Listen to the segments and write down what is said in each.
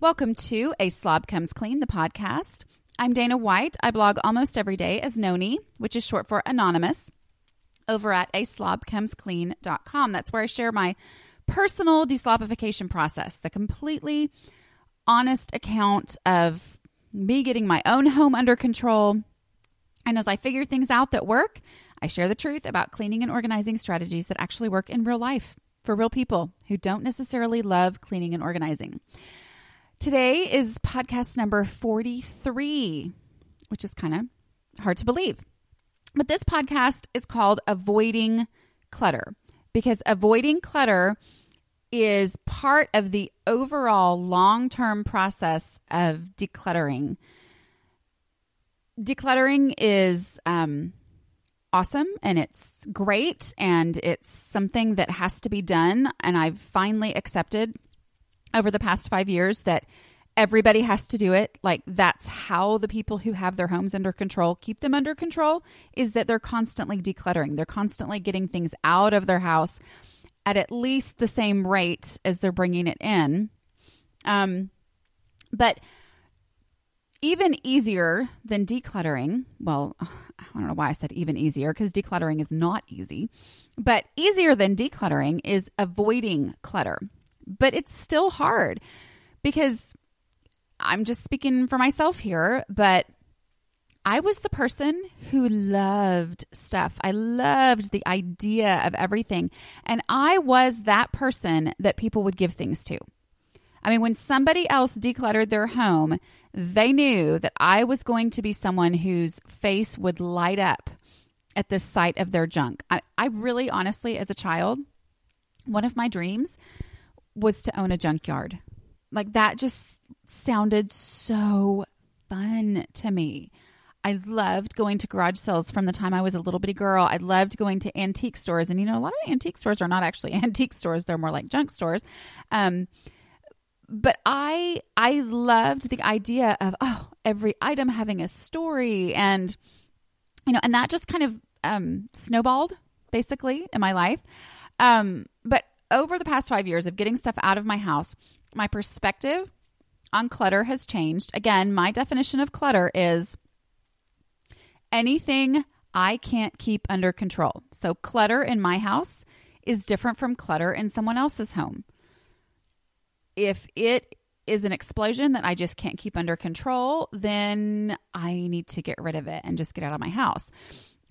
Welcome to A Slob Comes Clean, the podcast. I'm Dana White. I blog almost every day as Nony, which is short for anonymous, over at a slobcomesclean.com. That's where I share my personal deslobification process, the completely honest account of me getting my own home under control. And as I figure things out that work, I share the truth about cleaning and organizing strategies that actually work in real life for real people who don't necessarily love cleaning and organizing. Today is podcast number 43, which is kind of hard to believe. But this podcast is called Avoiding Clutter because avoiding clutter is part of the overall long term process of decluttering. Decluttering is um, awesome and it's great and it's something that has to be done. And I've finally accepted over the past five years that everybody has to do it. Like that's how the people who have their homes under control keep them under control is that they're constantly decluttering. They're constantly getting things out of their house at at least the same rate as they're bringing it in. Um, but even easier than decluttering, well, I don't know why I said even easier because decluttering is not easy, but easier than decluttering is avoiding clutter but it's still hard because I'm just speaking for myself here, but I was the person who loved stuff. I loved the idea of everything. And I was that person that people would give things to. I mean, when somebody else decluttered their home, they knew that I was going to be someone whose face would light up at the sight of their junk. I, I really, honestly, as a child, one of my dreams was to own a junkyard. Like that just sounded so fun to me. I loved going to garage sales from the time I was a little bitty girl. I loved going to antique stores. And, you know, a lot of antique stores are not actually antique stores, they're more like junk stores. Um, but I I loved the idea of oh every item having a story and you know and that just kind of um, snowballed basically in my life. Um, over the past five years of getting stuff out of my house, my perspective on clutter has changed. Again, my definition of clutter is anything I can't keep under control. So, clutter in my house is different from clutter in someone else's home. If it is an explosion that I just can't keep under control, then I need to get rid of it and just get out of my house.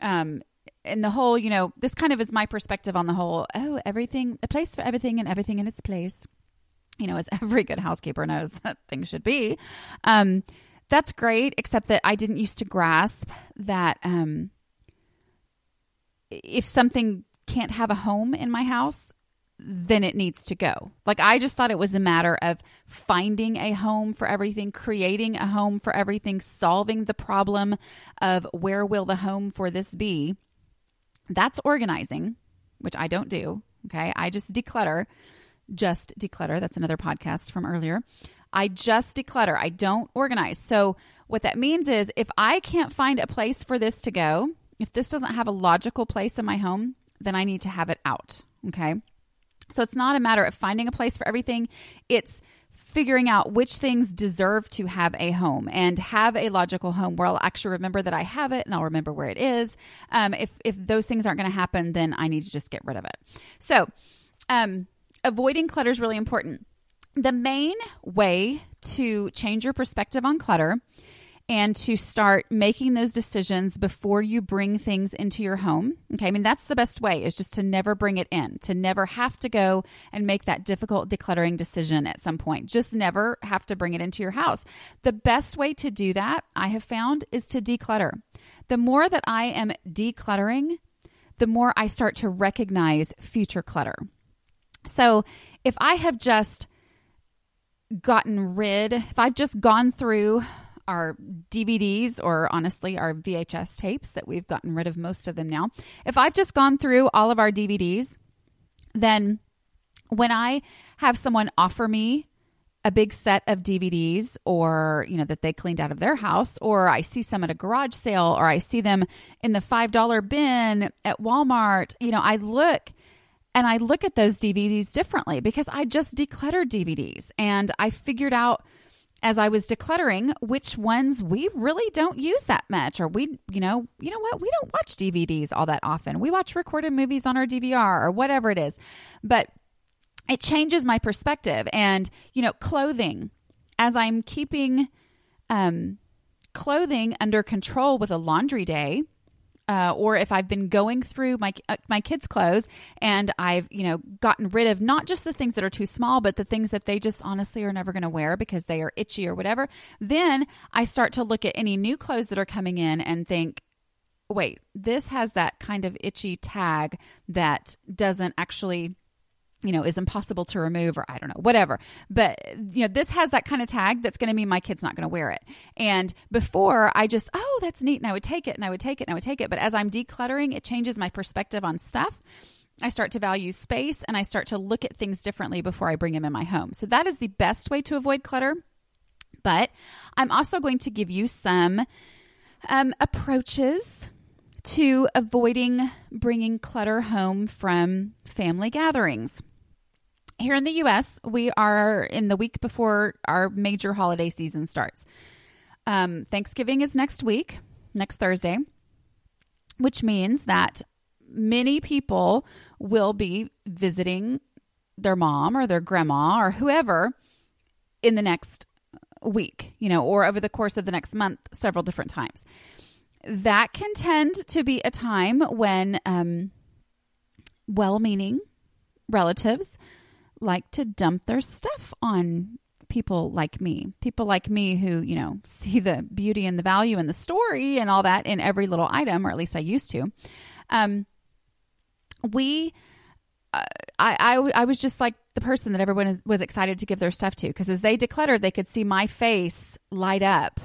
Um, and the whole, you know, this kind of is my perspective on the whole, oh, everything, a place for everything and everything in its place, you know, as every good housekeeper knows that things should be. Um, that's great, except that I didn't used to grasp that um, if something can't have a home in my house, then it needs to go. Like I just thought it was a matter of finding a home for everything, creating a home for everything, solving the problem of where will the home for this be. That's organizing, which I don't do. Okay. I just declutter, just declutter. That's another podcast from earlier. I just declutter. I don't organize. So, what that means is if I can't find a place for this to go, if this doesn't have a logical place in my home, then I need to have it out. Okay. So, it's not a matter of finding a place for everything, it's figuring out which things deserve to have a home and have a logical home where I'll actually remember that I have it and I'll remember where it is. Um, if if those things aren't going to happen, then I need to just get rid of it. So, um, avoiding clutter is really important. The main way to change your perspective on clutter and to start making those decisions before you bring things into your home. Okay, I mean, that's the best way is just to never bring it in, to never have to go and make that difficult decluttering decision at some point. Just never have to bring it into your house. The best way to do that, I have found, is to declutter. The more that I am decluttering, the more I start to recognize future clutter. So if I have just gotten rid, if I've just gone through our DVDs or honestly our VHS tapes that we've gotten rid of most of them now, if I've just gone through all of our DVDs, then when I have someone offer me a big set of DVDs or, you know, that they cleaned out of their house, or I see some at a garage sale, or I see them in the $5 bin at Walmart, you know, I look and I look at those DVDs differently because I just decluttered DVDs and I figured out as I was decluttering which ones we really don't use that much or we you know you know what? We don't watch DVDs all that often. We watch recorded movies on our DVR or whatever it is. But it changes my perspective. And you know clothing as i'm keeping um, clothing under control with a laundry day uh, or if I've been going through my uh, my kids' clothes and I've you know gotten rid of not just the things that are too small, but the things that they just honestly are never going to wear because they are itchy or whatever. Then I start to look at any new clothes that are coming in and think, wait, this has that kind of itchy tag that doesn't actually you know, is impossible to remove or I don't know, whatever. But, you know, this has that kind of tag that's going to mean my kid's not going to wear it. And before I just, oh, that's neat. And I would take it and I would take it and I would take it. But as I'm decluttering, it changes my perspective on stuff. I start to value space and I start to look at things differently before I bring them in my home. So that is the best way to avoid clutter. But I'm also going to give you some um, approaches to avoiding bringing clutter home from family gatherings. Here in the US, we are in the week before our major holiday season starts. Um, Thanksgiving is next week, next Thursday, which means that many people will be visiting their mom or their grandma or whoever in the next week, you know, or over the course of the next month, several different times that can tend to be a time when um, well meaning relatives like to dump their stuff on people like me. People like me who, you know, see the beauty and the value and the story and all that in every little item, or at least I used to. Um, we, uh, I, I, I was just like the person that everyone is, was excited to give their stuff to because as they decluttered, they could see my face light up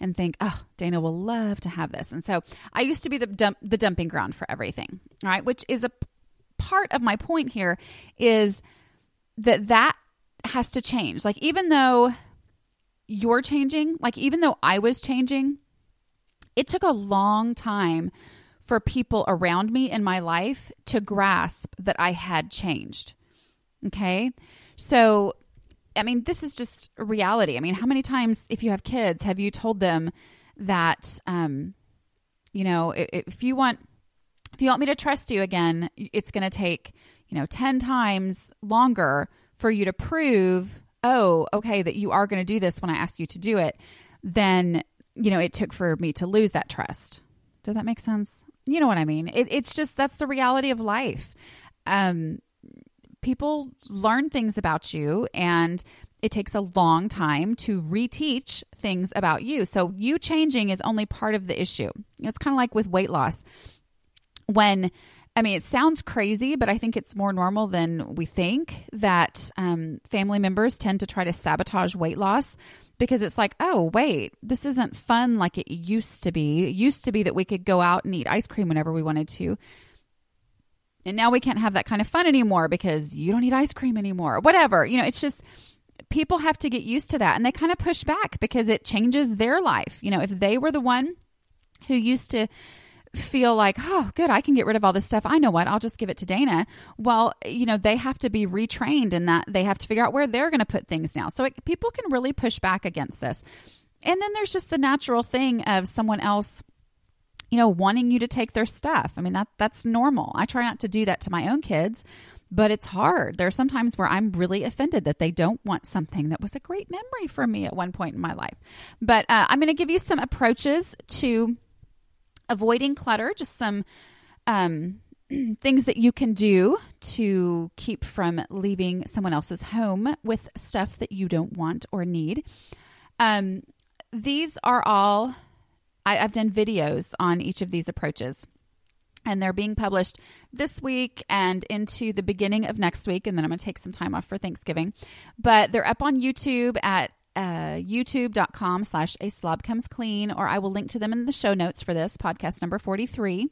and think, oh, Dana will love to have this. And so I used to be the dump, the dumping ground for everything, right? Which is a part of my point here is that that has to change. Like even though you're changing, like even though I was changing, it took a long time for people around me in my life to grasp that I had changed. Okay? So I mean, this is just reality. I mean, how many times, if you have kids, have you told them that, um, you know, if you want, if you want me to trust you again, it's going to take, you know, 10 times longer for you to prove, oh, okay, that you are going to do this when I ask you to do it, than, you know, it took for me to lose that trust. Does that make sense? You know what I mean? It, it's just, that's the reality of life. Um, people learn things about you and it takes a long time to reteach things about you. So, you changing is only part of the issue. It's kind of like with weight loss. When, I mean, it sounds crazy, but I think it's more normal than we think that um, family members tend to try to sabotage weight loss because it's like, oh, wait, this isn't fun like it used to be. It used to be that we could go out and eat ice cream whenever we wanted to. And now we can't have that kind of fun anymore because you don't eat ice cream anymore. Whatever. You know, it's just people have to get used to that and they kind of push back because it changes their life. You know, if they were the one who used to feel like, oh, good, I can get rid of all this stuff. I know what, I'll just give it to Dana. Well, you know, they have to be retrained in that they have to figure out where they're going to put things now. So it, people can really push back against this. And then there's just the natural thing of someone else you know, wanting you to take their stuff. I mean, that that's normal. I try not to do that to my own kids, but it's hard. There are some times where I'm really offended that they don't want something that was a great memory for me at one point in my life. But uh, I'm going to give you some approaches to avoiding clutter, just some um, things that you can do to keep from leaving someone else's home with stuff that you don't want or need. Um, these are all I, have done videos on each of these approaches. and they're being published this week and into the beginning of next week. And then i'm going to take some time off for thanksgiving. But they're up on youtube at uh, youtube.com slash a slob comes clean or i will link to them in the show notes for this podcast number 43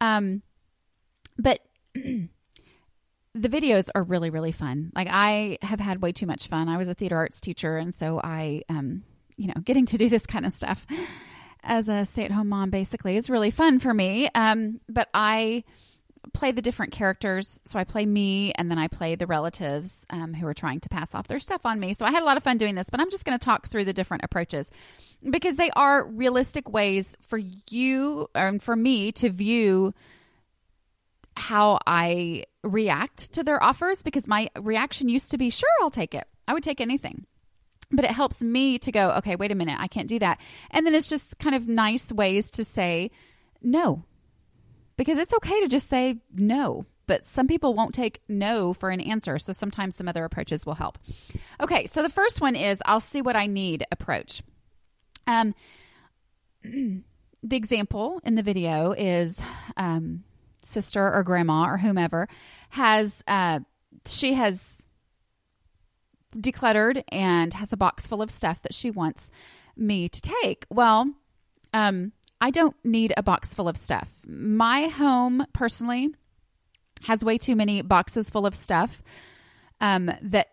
um, but the videos are really really fun. Like i have had way too much fun. I was a theater arts teacher and so i um you know getting to do this kind of stuff as a stay at home mom basically is really fun for me. Um, but I play the different characters. So I play me and then I play the relatives um, who are trying to pass off their stuff on me. So I had a lot of fun doing this, but I'm just going to talk through the different approaches because they are realistic ways for you and for me to view how I react to their offers because my reaction used to be, sure, I'll take it. I would take anything but it helps me to go, okay, wait a minute, I can't do that. And then it's just kind of nice ways to say no. Because it's okay to just say no, but some people won't take no for an answer. So sometimes some other approaches will help. Okay, so the first one is I'll see what I need approach. Um, the example in the video is um, sister or grandma or whomever has, uh, she has decluttered and has a box full of stuff that she wants me to take. Well, um, I don't need a box full of stuff. My home personally has way too many boxes full of stuff um, that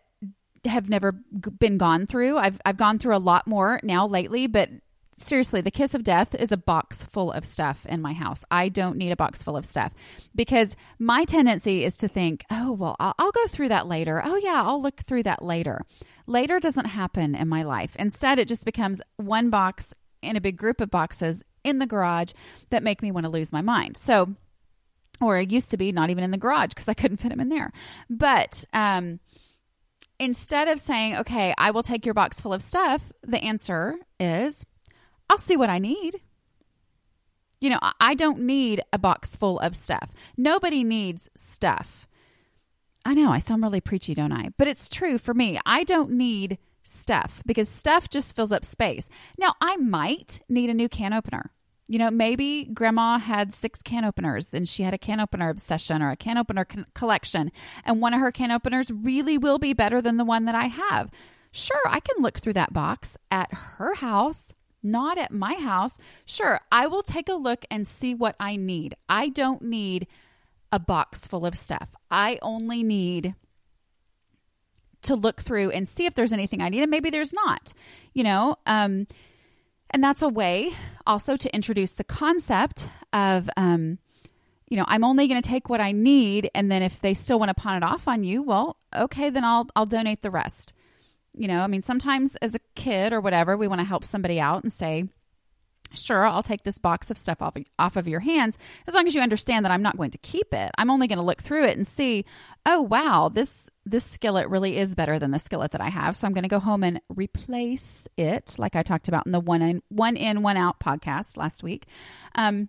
have never been gone through. I've I've gone through a lot more now lately, but seriously, the kiss of death is a box full of stuff in my house. I don't need a box full of stuff because my tendency is to think, oh, well, I'll, I'll, go through that later. Oh, yeah, I'll look through that later. Later doesn't happen in my life. Instead, it just becomes one box in a big group of boxes in the garage that make me want to lose my mind. So, or it used to be not even in the garage because I couldn't fit them in there. But, um, instead of saying, okay, I will take your box full of stuff, the answer is, I'll see what I need. You know, I don't need a box full of stuff. Nobody needs stuff. I know I sound really preachy, don't I? But it's true for me. I don't need stuff because stuff just fills up space. Now, I might need a new can opener. You know, maybe grandma had six can openers, then she had a can opener obsession or a can opener con- collection, and one of her can openers really will be better than the one that I have. Sure, I can look through that box at her house not at my house, sure, I will take a look and see what I need. I don't need a box full of stuff. I only need to look through and see if there's anything I need, and maybe there's not, you know. Um, and that's a way also to introduce the concept of, um, you know, I'm only going to take what I need, and then if they still want to pawn it off on you, well, okay, then I'll I'll donate the rest. You know, I mean, sometimes as a kid or whatever, we want to help somebody out and say, sure, I'll take this box of stuff off of, off of your hands as long as you understand that I'm not going to keep it. I'm only going to look through it and see, oh wow, this this skillet really is better than the skillet that I have. So I'm going to go home and replace it, like I talked about in the one in one in one out podcast last week. Um,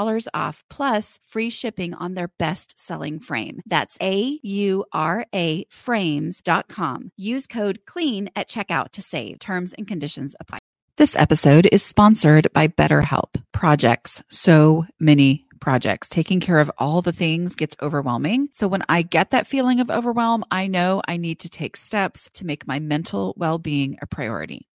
$10 off plus free shipping on their best selling frame. That's A U R A frames.com. Use code CLEAN at checkout to save. Terms and conditions apply. This episode is sponsored by BetterHelp. Projects, so many projects. Taking care of all the things gets overwhelming. So when I get that feeling of overwhelm, I know I need to take steps to make my mental well being a priority.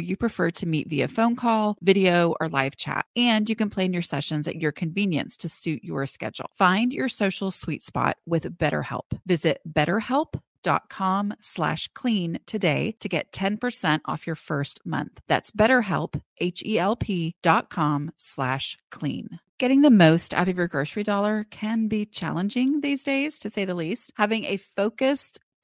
you prefer to meet via phone call, video, or live chat, and you can plan your sessions at your convenience to suit your schedule. Find your social sweet spot with BetterHelp. Visit betterhelp.com slash clean today to get 10% off your first month. That's betterhelp, H-E-L-P dot com slash clean. Getting the most out of your grocery dollar can be challenging these days, to say the least. Having a focused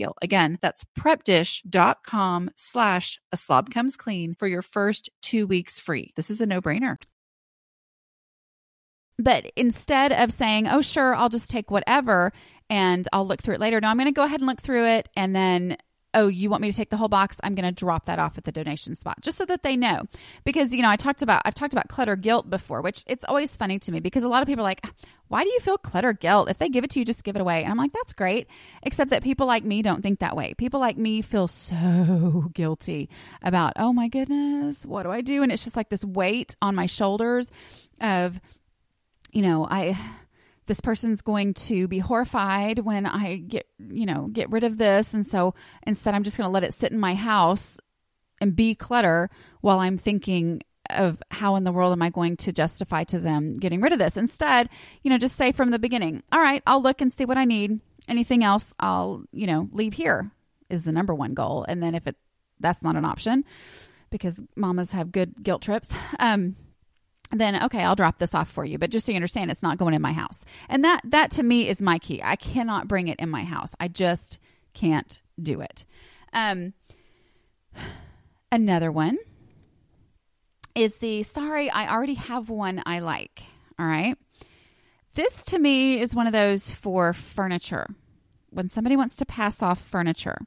deal. Again, that's prepdish.com slash a slob comes clean for your first two weeks free. This is a no brainer. But instead of saying, oh, sure, I'll just take whatever and I'll look through it later, no, I'm going to go ahead and look through it and then oh, you want me to take the whole box? I'm going to drop that off at the donation spot just so that they know. Because, you know, I talked about, I've talked about clutter guilt before, which it's always funny to me because a lot of people are like, why do you feel clutter guilt? If they give it to you, just give it away. And I'm like, that's great. Except that people like me don't think that way. People like me feel so guilty about, oh my goodness, what do I do? And it's just like this weight on my shoulders of, you know, I this person's going to be horrified when I get, you know, get rid of this. And so instead, I'm just going to let it sit in my house and be clutter while I'm thinking of how in the world am I going to justify to them getting rid of this. Instead, you know, just say from the beginning, all right, I'll look and see what I need. Anything else, I'll, you know, leave here is the number one goal. And then if it, that's not an option because mamas have good guilt trips. Um, then okay i'll drop this off for you. But just so you understand it's not going in my house. And that that to me is my key. I cannot bring it in my house. I just can't do it. Um another one is the sorry i already have one i like all right? This to me is one of those for furniture when somebody wants to pass off furniture.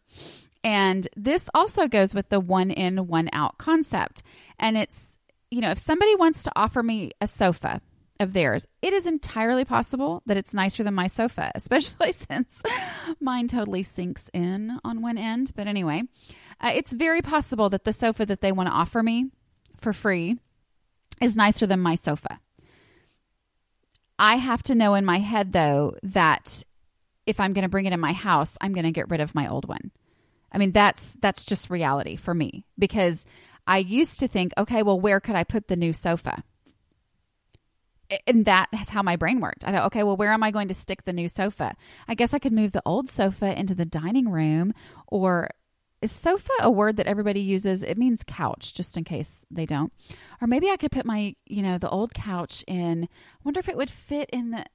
And this also goes with the one in one out concept. And it's you know, if somebody wants to offer me a sofa of theirs, it is entirely possible that it's nicer than my sofa, especially since mine totally sinks in on one end. But anyway, uh, it's very possible that the sofa that they want to offer me for free is nicer than my sofa. I have to know in my head, though, that if I'm going to bring it in my house, I'm going to get rid of my old one. I mean, that's that's just reality for me because I used to think, okay, well, where could I put the new sofa? And that is how my brain worked. I thought, okay, well, where am I going to stick the new sofa? I guess I could move the old sofa into the dining room or is sofa a word that everybody uses? It means couch, just in case they don't. Or maybe I could put my, you know, the old couch in. I wonder if it would fit in the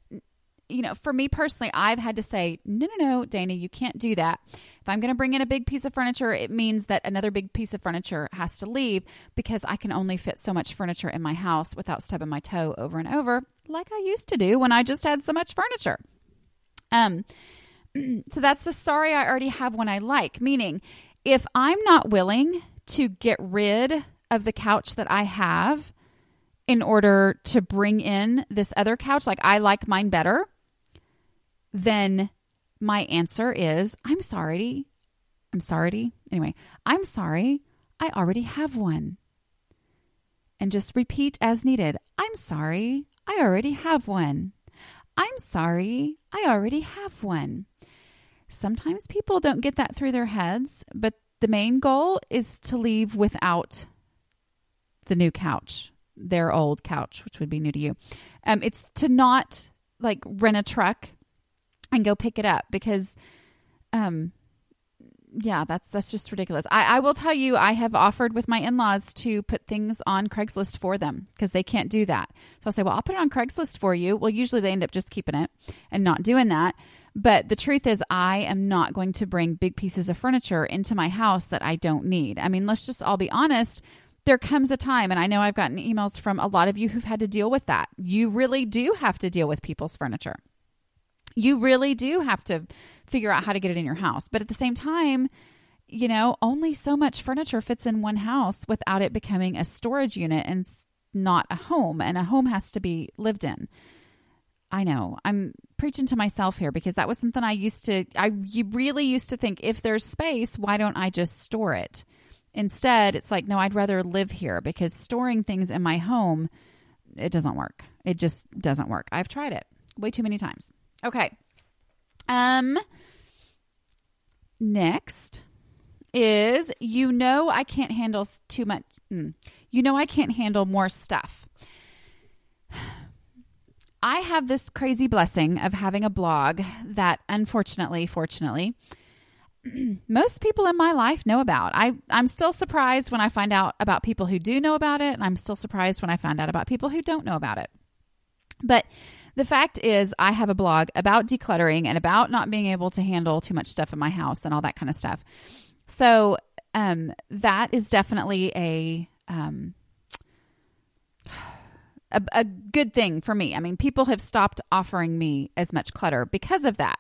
you know, for me personally, I've had to say, no, no, no, Dana, you can't do that. If I'm going to bring in a big piece of furniture, it means that another big piece of furniture has to leave because I can only fit so much furniture in my house without stubbing my toe over and over, like I used to do when I just had so much furniture. Um, so that's the sorry I already have one I like, meaning if I'm not willing to get rid of the couch that I have in order to bring in this other couch, like I like mine better then my answer is I'm sorry. I'm sorry. Anyway, I'm sorry. I already have one. And just repeat as needed. I'm sorry. I already have one. I'm sorry. I already have one. Sometimes people don't get that through their heads, but the main goal is to leave without the new couch, their old couch, which would be new to you. Um, it's to not like rent a truck and go pick it up because um yeah, that's that's just ridiculous. I, I will tell you, I have offered with my in laws to put things on Craigslist for them because they can't do that. So I'll say, well, I'll put it on Craigslist for you. Well, usually they end up just keeping it and not doing that. But the truth is, I am not going to bring big pieces of furniture into my house that I don't need. I mean, let's just all be honest. There comes a time, and I know I've gotten emails from a lot of you who've had to deal with that. You really do have to deal with people's furniture. You really do have to figure out how to get it in your house. But at the same time, you know, only so much furniture fits in one house without it becoming a storage unit and not a home. And a home has to be lived in. I know. I'm preaching to myself here because that was something I used to I really used to think if there's space, why don't I just store it? Instead, it's like no, I'd rather live here because storing things in my home it doesn't work. It just doesn't work. I've tried it way too many times. Okay. Um next is you know I can't handle too much mm, you know I can't handle more stuff. I have this crazy blessing of having a blog that unfortunately, fortunately, most people in my life know about. I, I'm still surprised when I find out about people who do know about it, and I'm still surprised when I find out about people who don't know about it. But the fact is, I have a blog about decluttering and about not being able to handle too much stuff in my house and all that kind of stuff. So um, that is definitely a um, a, a good thing for me. I mean, people have stopped offering me as much clutter because of that.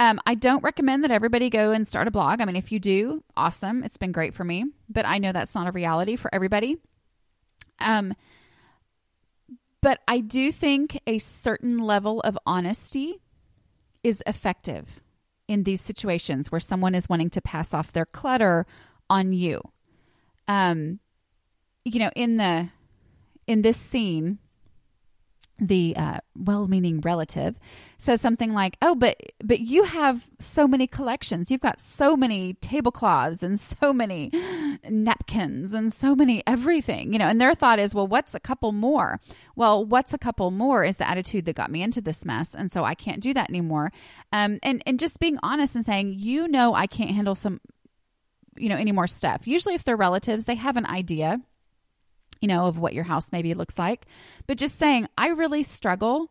Um, I don't recommend that everybody go and start a blog. I mean, if you do, awesome. It's been great for me, but I know that's not a reality for everybody. Um, but I do think a certain level of honesty is effective in these situations where someone is wanting to pass off their clutter on you. Um, you know, in the in this scene, the uh, well-meaning relative says something like, "Oh, but but you have so many collections. You've got so many tablecloths and so many napkins and so many everything." You know, and their thought is, "Well, what's a couple more?" Well, what's a couple more is the attitude that got me into this mess, and so I can't do that anymore. Um, and and just being honest and saying, "You know, I can't handle some, you know, any more stuff." Usually, if they're relatives, they have an idea you know, of what your house maybe looks like. But just saying, I really struggle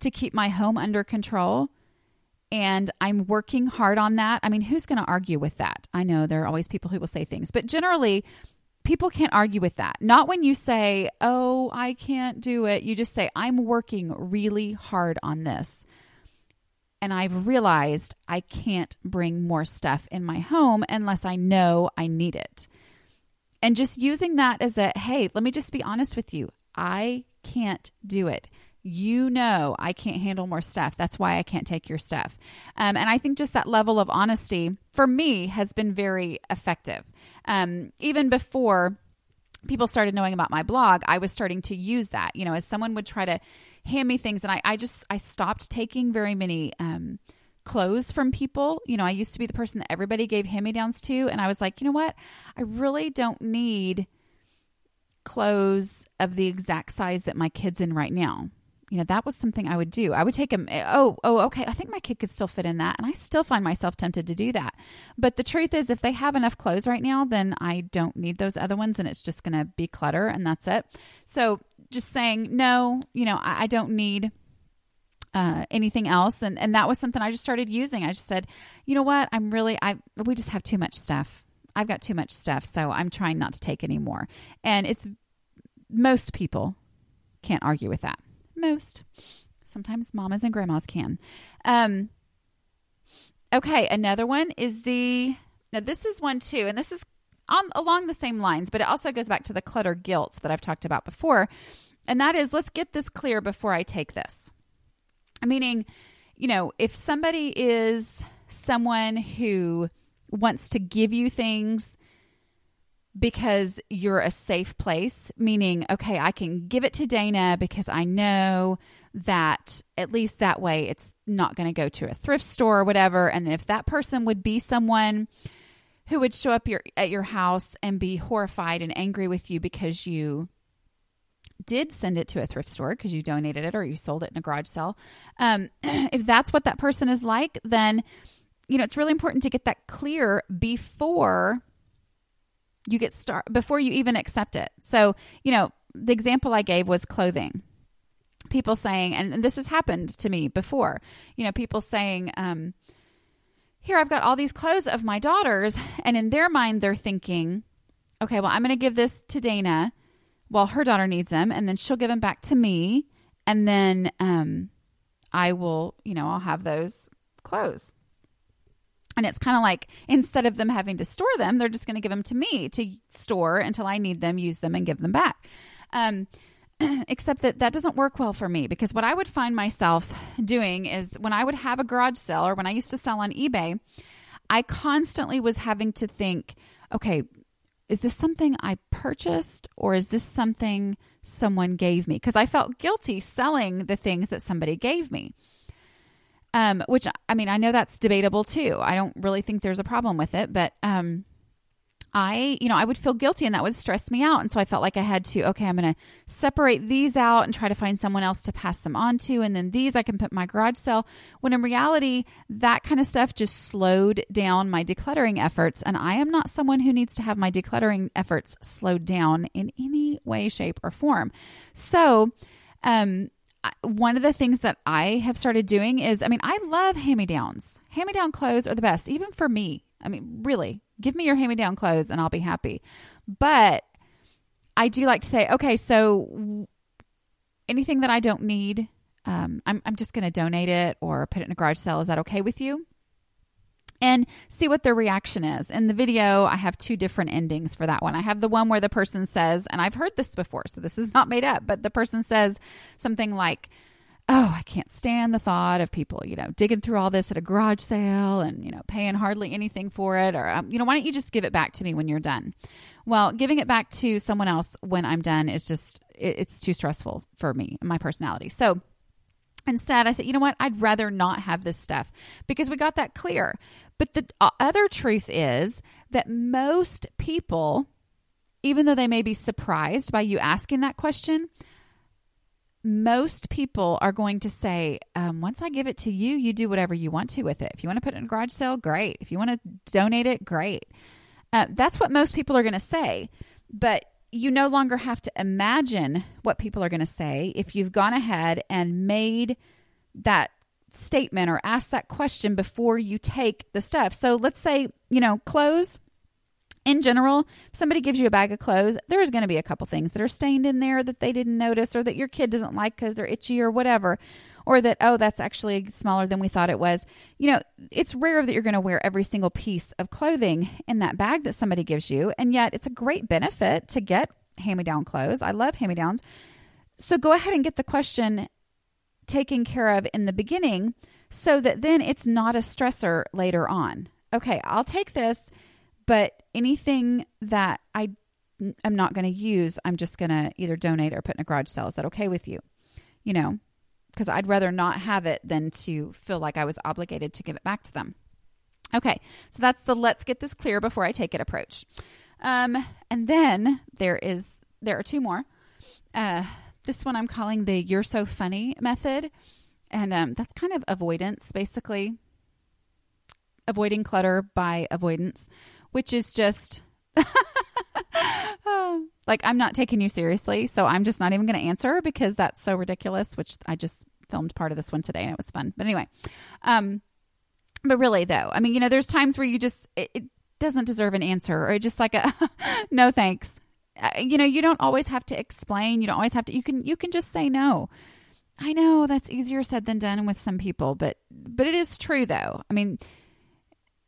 to keep my home under control. And I'm working hard on that. I mean, who's going to argue with that? I know there are always people who will say things, but generally, people can't argue with that. Not when you say, Oh, I can't do it. You just say, I'm working really hard on this. And I've realized I can't bring more stuff in my home unless I know I need it. And just using that as a hey, let me just be honest with you. I can't do it. You know, I can't handle more stuff. That's why I can't take your stuff. Um, and I think just that level of honesty for me has been very effective. Um, even before people started knowing about my blog, I was starting to use that. You know, as someone would try to hand me things, and I, I just I stopped taking very many um, clothes from people. You know, I used to be the person that everybody gave hand me downs to. And I was like, you know what? I really don't need clothes of the exact size that my kid's in right now. You know, that was something I would do. I would take them. Eh, oh, oh, okay. I think my kid could still fit in that. And I still find myself tempted to do that. But the truth is, if they have enough clothes right now, then I don't need those other ones and it's just going to be clutter and that's it. So just saying, no, you know, I, I don't need uh, anything else. And, and that was something I just started using. I just said, you know what? I'm really, I, we just have too much stuff. I've got too much stuff. So I'm trying not to take any more. And it's most people can't argue with that. Most. Sometimes mamas and grandmas can. Um, okay. Another one is the, now this is one too. And this is on along the same lines, but it also goes back to the clutter guilt that I've talked about before. And that is let's get this clear before I take this. Meaning, you know, if somebody is someone who wants to give you things because you're a safe place, meaning, okay, I can give it to Dana because I know that at least that way it's not going to go to a thrift store or whatever. And if that person would be someone who would show up your, at your house and be horrified and angry with you because you did send it to a thrift store because you donated it or you sold it in a garage sale, um, if that's what that person is like, then you know it's really important to get that clear before you get start before you even accept it. So you know the example I gave was clothing. People saying, and, this has happened to me before. You know, people saying. Um, here I've got all these clothes of my daughters, and in their mind, they're thinking, okay, well, I'm going to give this to Dana while her daughter needs them, and then she'll give them back to me, and then um, I will, you know, I'll have those clothes. And it's kind of like instead of them having to store them, they're just going to give them to me to store until I need them, use them, and give them back. Um, except that that doesn't work well for me because what I would find myself doing is when I would have a garage sale or when I used to sell on eBay, I constantly was having to think, okay, is this something I purchased or is this something someone gave me? Because I felt guilty selling the things that somebody gave me. Um, which I mean, I know that's debatable too. I don't really think there's a problem with it, but um, I, you know, I would feel guilty and that would stress me out. And so I felt like I had to, okay, I'm going to separate these out and try to find someone else to pass them on to. And then these I can put my garage sale. When in reality, that kind of stuff just slowed down my decluttering efforts. And I am not someone who needs to have my decluttering efforts slowed down in any way, shape, or form. So, um, one of the things that I have started doing is, I mean, I love hand me downs. Hand me down clothes are the best, even for me. I mean, really, give me your hand me down clothes and I'll be happy. But I do like to say, okay, so anything that I don't need, um, I'm, I'm just going to donate it or put it in a garage sale. Is that okay with you? and see what their reaction is. In the video, I have two different endings for that one. I have the one where the person says, and I've heard this before, so this is not made up, but the person says something like, Oh, I can't stand the thought of people, you know, digging through all this at a garage sale and, you know, paying hardly anything for it. Or, um, you know, why don't you just give it back to me when you're done? Well, giving it back to someone else when I'm done is just, it, it's too stressful for me and my personality. So, Instead, I said, you know what? I'd rather not have this stuff because we got that clear. But the uh, other truth is that most people, even though they may be surprised by you asking that question, most people are going to say, um, once I give it to you, you do whatever you want to with it. If you want to put it in a garage sale, great. If you want to donate it, great. Uh, that's what most people are going to say. But you no longer have to imagine what people are going to say if you've gone ahead and made that statement or asked that question before you take the stuff. So let's say, you know, clothes in general, somebody gives you a bag of clothes, there's going to be a couple things that are stained in there that they didn't notice or that your kid doesn't like because they're itchy or whatever. Or that, oh, that's actually smaller than we thought it was. You know, it's rare that you're going to wear every single piece of clothing in that bag that somebody gives you. And yet it's a great benefit to get hand me down clothes. I love hand me downs. So go ahead and get the question taken care of in the beginning so that then it's not a stressor later on. Okay, I'll take this, but anything that I am not going to use, I'm just going to either donate or put in a garage sale. Is that okay with you? You know, because I'd rather not have it than to feel like I was obligated to give it back to them. Okay, so that's the let's get this clear before I take it approach. Um, and then there is there are two more. Uh, this one I'm calling the "You're so funny" method, and um, that's kind of avoidance, basically avoiding clutter by avoidance, which is just like I'm not taking you seriously, so I'm just not even going to answer because that's so ridiculous. Which I just filmed part of this one today and it was fun. But anyway, um, but really though, I mean, you know, there's times where you just it, it doesn't deserve an answer or just like a no thanks. Uh, you know, you don't always have to explain. You don't always have to. You can you can just say no. I know that's easier said than done with some people, but but it is true though. I mean,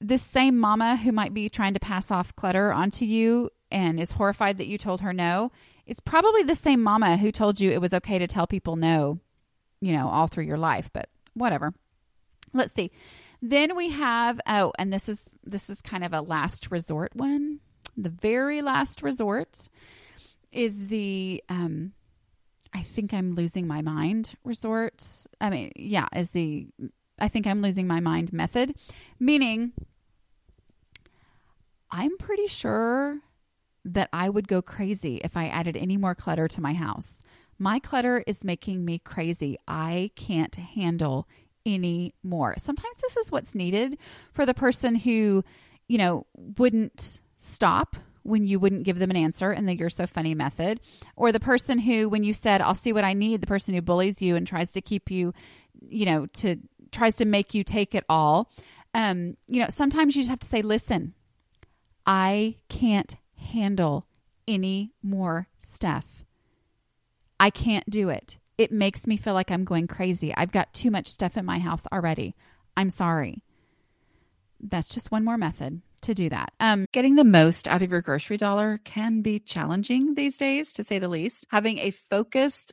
this same mama who might be trying to pass off clutter onto you and is horrified that you told her no, it's probably the same mama who told you it was okay to tell people no, you know, all through your life, but whatever. Let's see. Then we have oh, and this is this is kind of a last resort one. The very last resort is the um I think I'm losing my mind resort. I mean, yeah, is the I think I'm losing my mind method, meaning I'm pretty sure that I would go crazy if I added any more clutter to my house. My clutter is making me crazy. I can't handle any more. Sometimes this is what's needed for the person who, you know, wouldn't stop when you wouldn't give them an answer in the you're so funny method, or the person who, when you said, I'll see what I need, the person who bullies you and tries to keep you, you know, to tries to make you take it all. Um, you know, sometimes you just have to say, listen, I can't handle any more stuff. I can't do it. It makes me feel like I'm going crazy. I've got too much stuff in my house already. I'm sorry. That's just one more method to do that. Um, getting the most out of your grocery dollar can be challenging these days, to say the least. Having a focused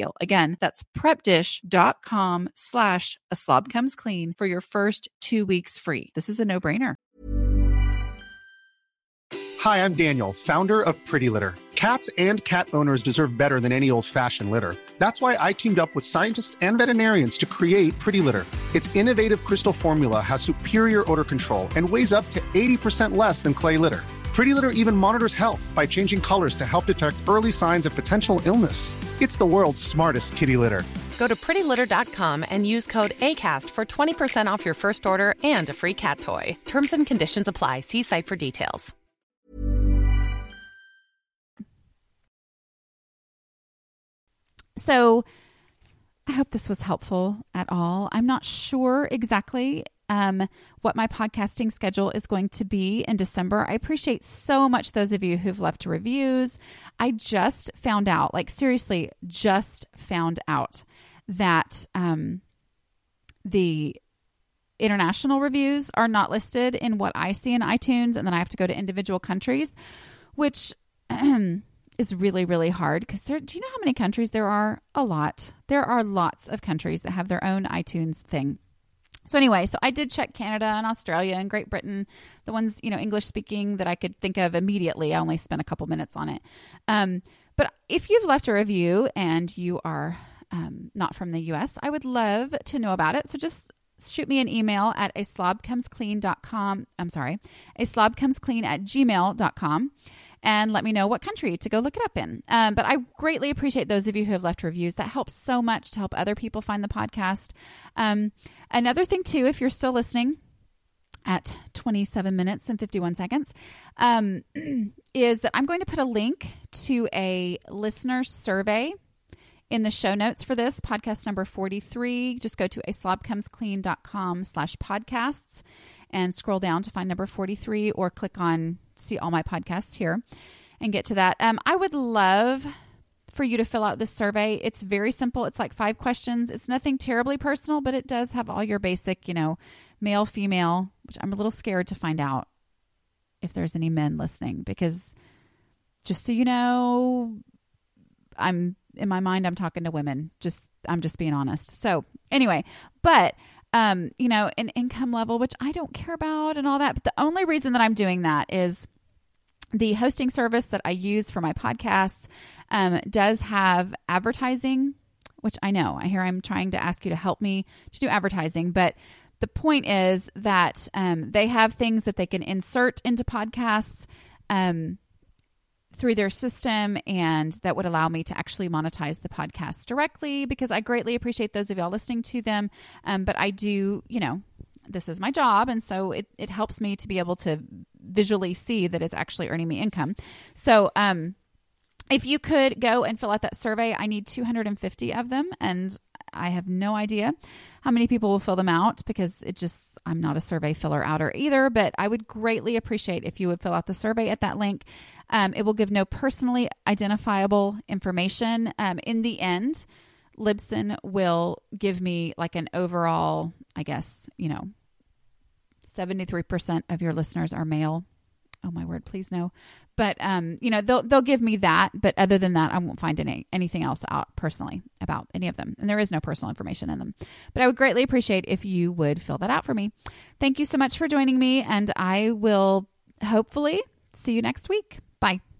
Again, that's prepdish.com slash a slob comes clean for your first two weeks free. This is a no brainer. Hi, I'm Daniel, founder of Pretty Litter. Cats and cat owners deserve better than any old fashioned litter. That's why I teamed up with scientists and veterinarians to create Pretty Litter. Its innovative crystal formula has superior odor control and weighs up to 80% less than clay litter. Pretty Litter even monitors health by changing colors to help detect early signs of potential illness. It's the world's smartest kitty litter. Go to prettylitter.com and use code ACAST for 20% off your first order and a free cat toy. Terms and conditions apply. See site for details. So I hope this was helpful at all. I'm not sure exactly um, what my podcasting schedule is going to be in December. I appreciate so much those of you who've left reviews. I just found out, like, seriously, just found out that um, the international reviews are not listed in what I see in iTunes, and then I have to go to individual countries, which is really, really hard because do you know how many countries there are? A lot. There are lots of countries that have their own iTunes thing. So anyway, so I did check Canada and Australia and Great Britain, the ones you know English speaking that I could think of immediately. I only spent a couple minutes on it. Um, but if you've left a review and you are um, not from the U.S., I would love to know about it. So just shoot me an email at a slob comes slobcomesclean.com. I'm sorry, a slobcomesclean at gmail.com and let me know what country to go look it up in. Um, but I greatly appreciate those of you who have left reviews. That helps so much to help other people find the podcast. Um, another thing, too, if you're still listening, at 27 minutes and 51 seconds um, is that I'm going to put a link to a listener survey in the show notes for this podcast number 43 just go to a slobcomesclean.com slash podcasts and scroll down to find number 43 or click on see all my podcasts here and get to that. Um, I would love for you to fill out this survey. It's very simple. It's like five questions. It's nothing terribly personal, but it does have all your basic, you know, male, female, which I'm a little scared to find out if there's any men listening because just so you know, I'm in my mind I'm talking to women. Just I'm just being honest. So, anyway, but um, you know, an income level which I don't care about and all that, but the only reason that I'm doing that is the hosting service that I use for my podcasts um, does have advertising, which I know. I hear I'm trying to ask you to help me to do advertising, but the point is that um, they have things that they can insert into podcasts um, through their system, and that would allow me to actually monetize the podcast directly because I greatly appreciate those of y'all listening to them. Um, but I do, you know, this is my job and so it, it helps me to be able to visually see that it's actually earning me income. So, um, if you could go and fill out that survey, I need 250 of them, and I have no idea how many people will fill them out because it just, I'm not a survey filler outer either, but I would greatly appreciate if you would fill out the survey at that link. Um, it will give no personally identifiable information. Um, in the end, Libsyn will give me like an overall, I guess, you know, 73% of your listeners are male. Oh my word, please no. But um, you know, they'll they'll give me that, but other than that, I won't find any anything else out personally about any of them. And there is no personal information in them. But I would greatly appreciate if you would fill that out for me. Thank you so much for joining me and I will hopefully see you next week. Bye.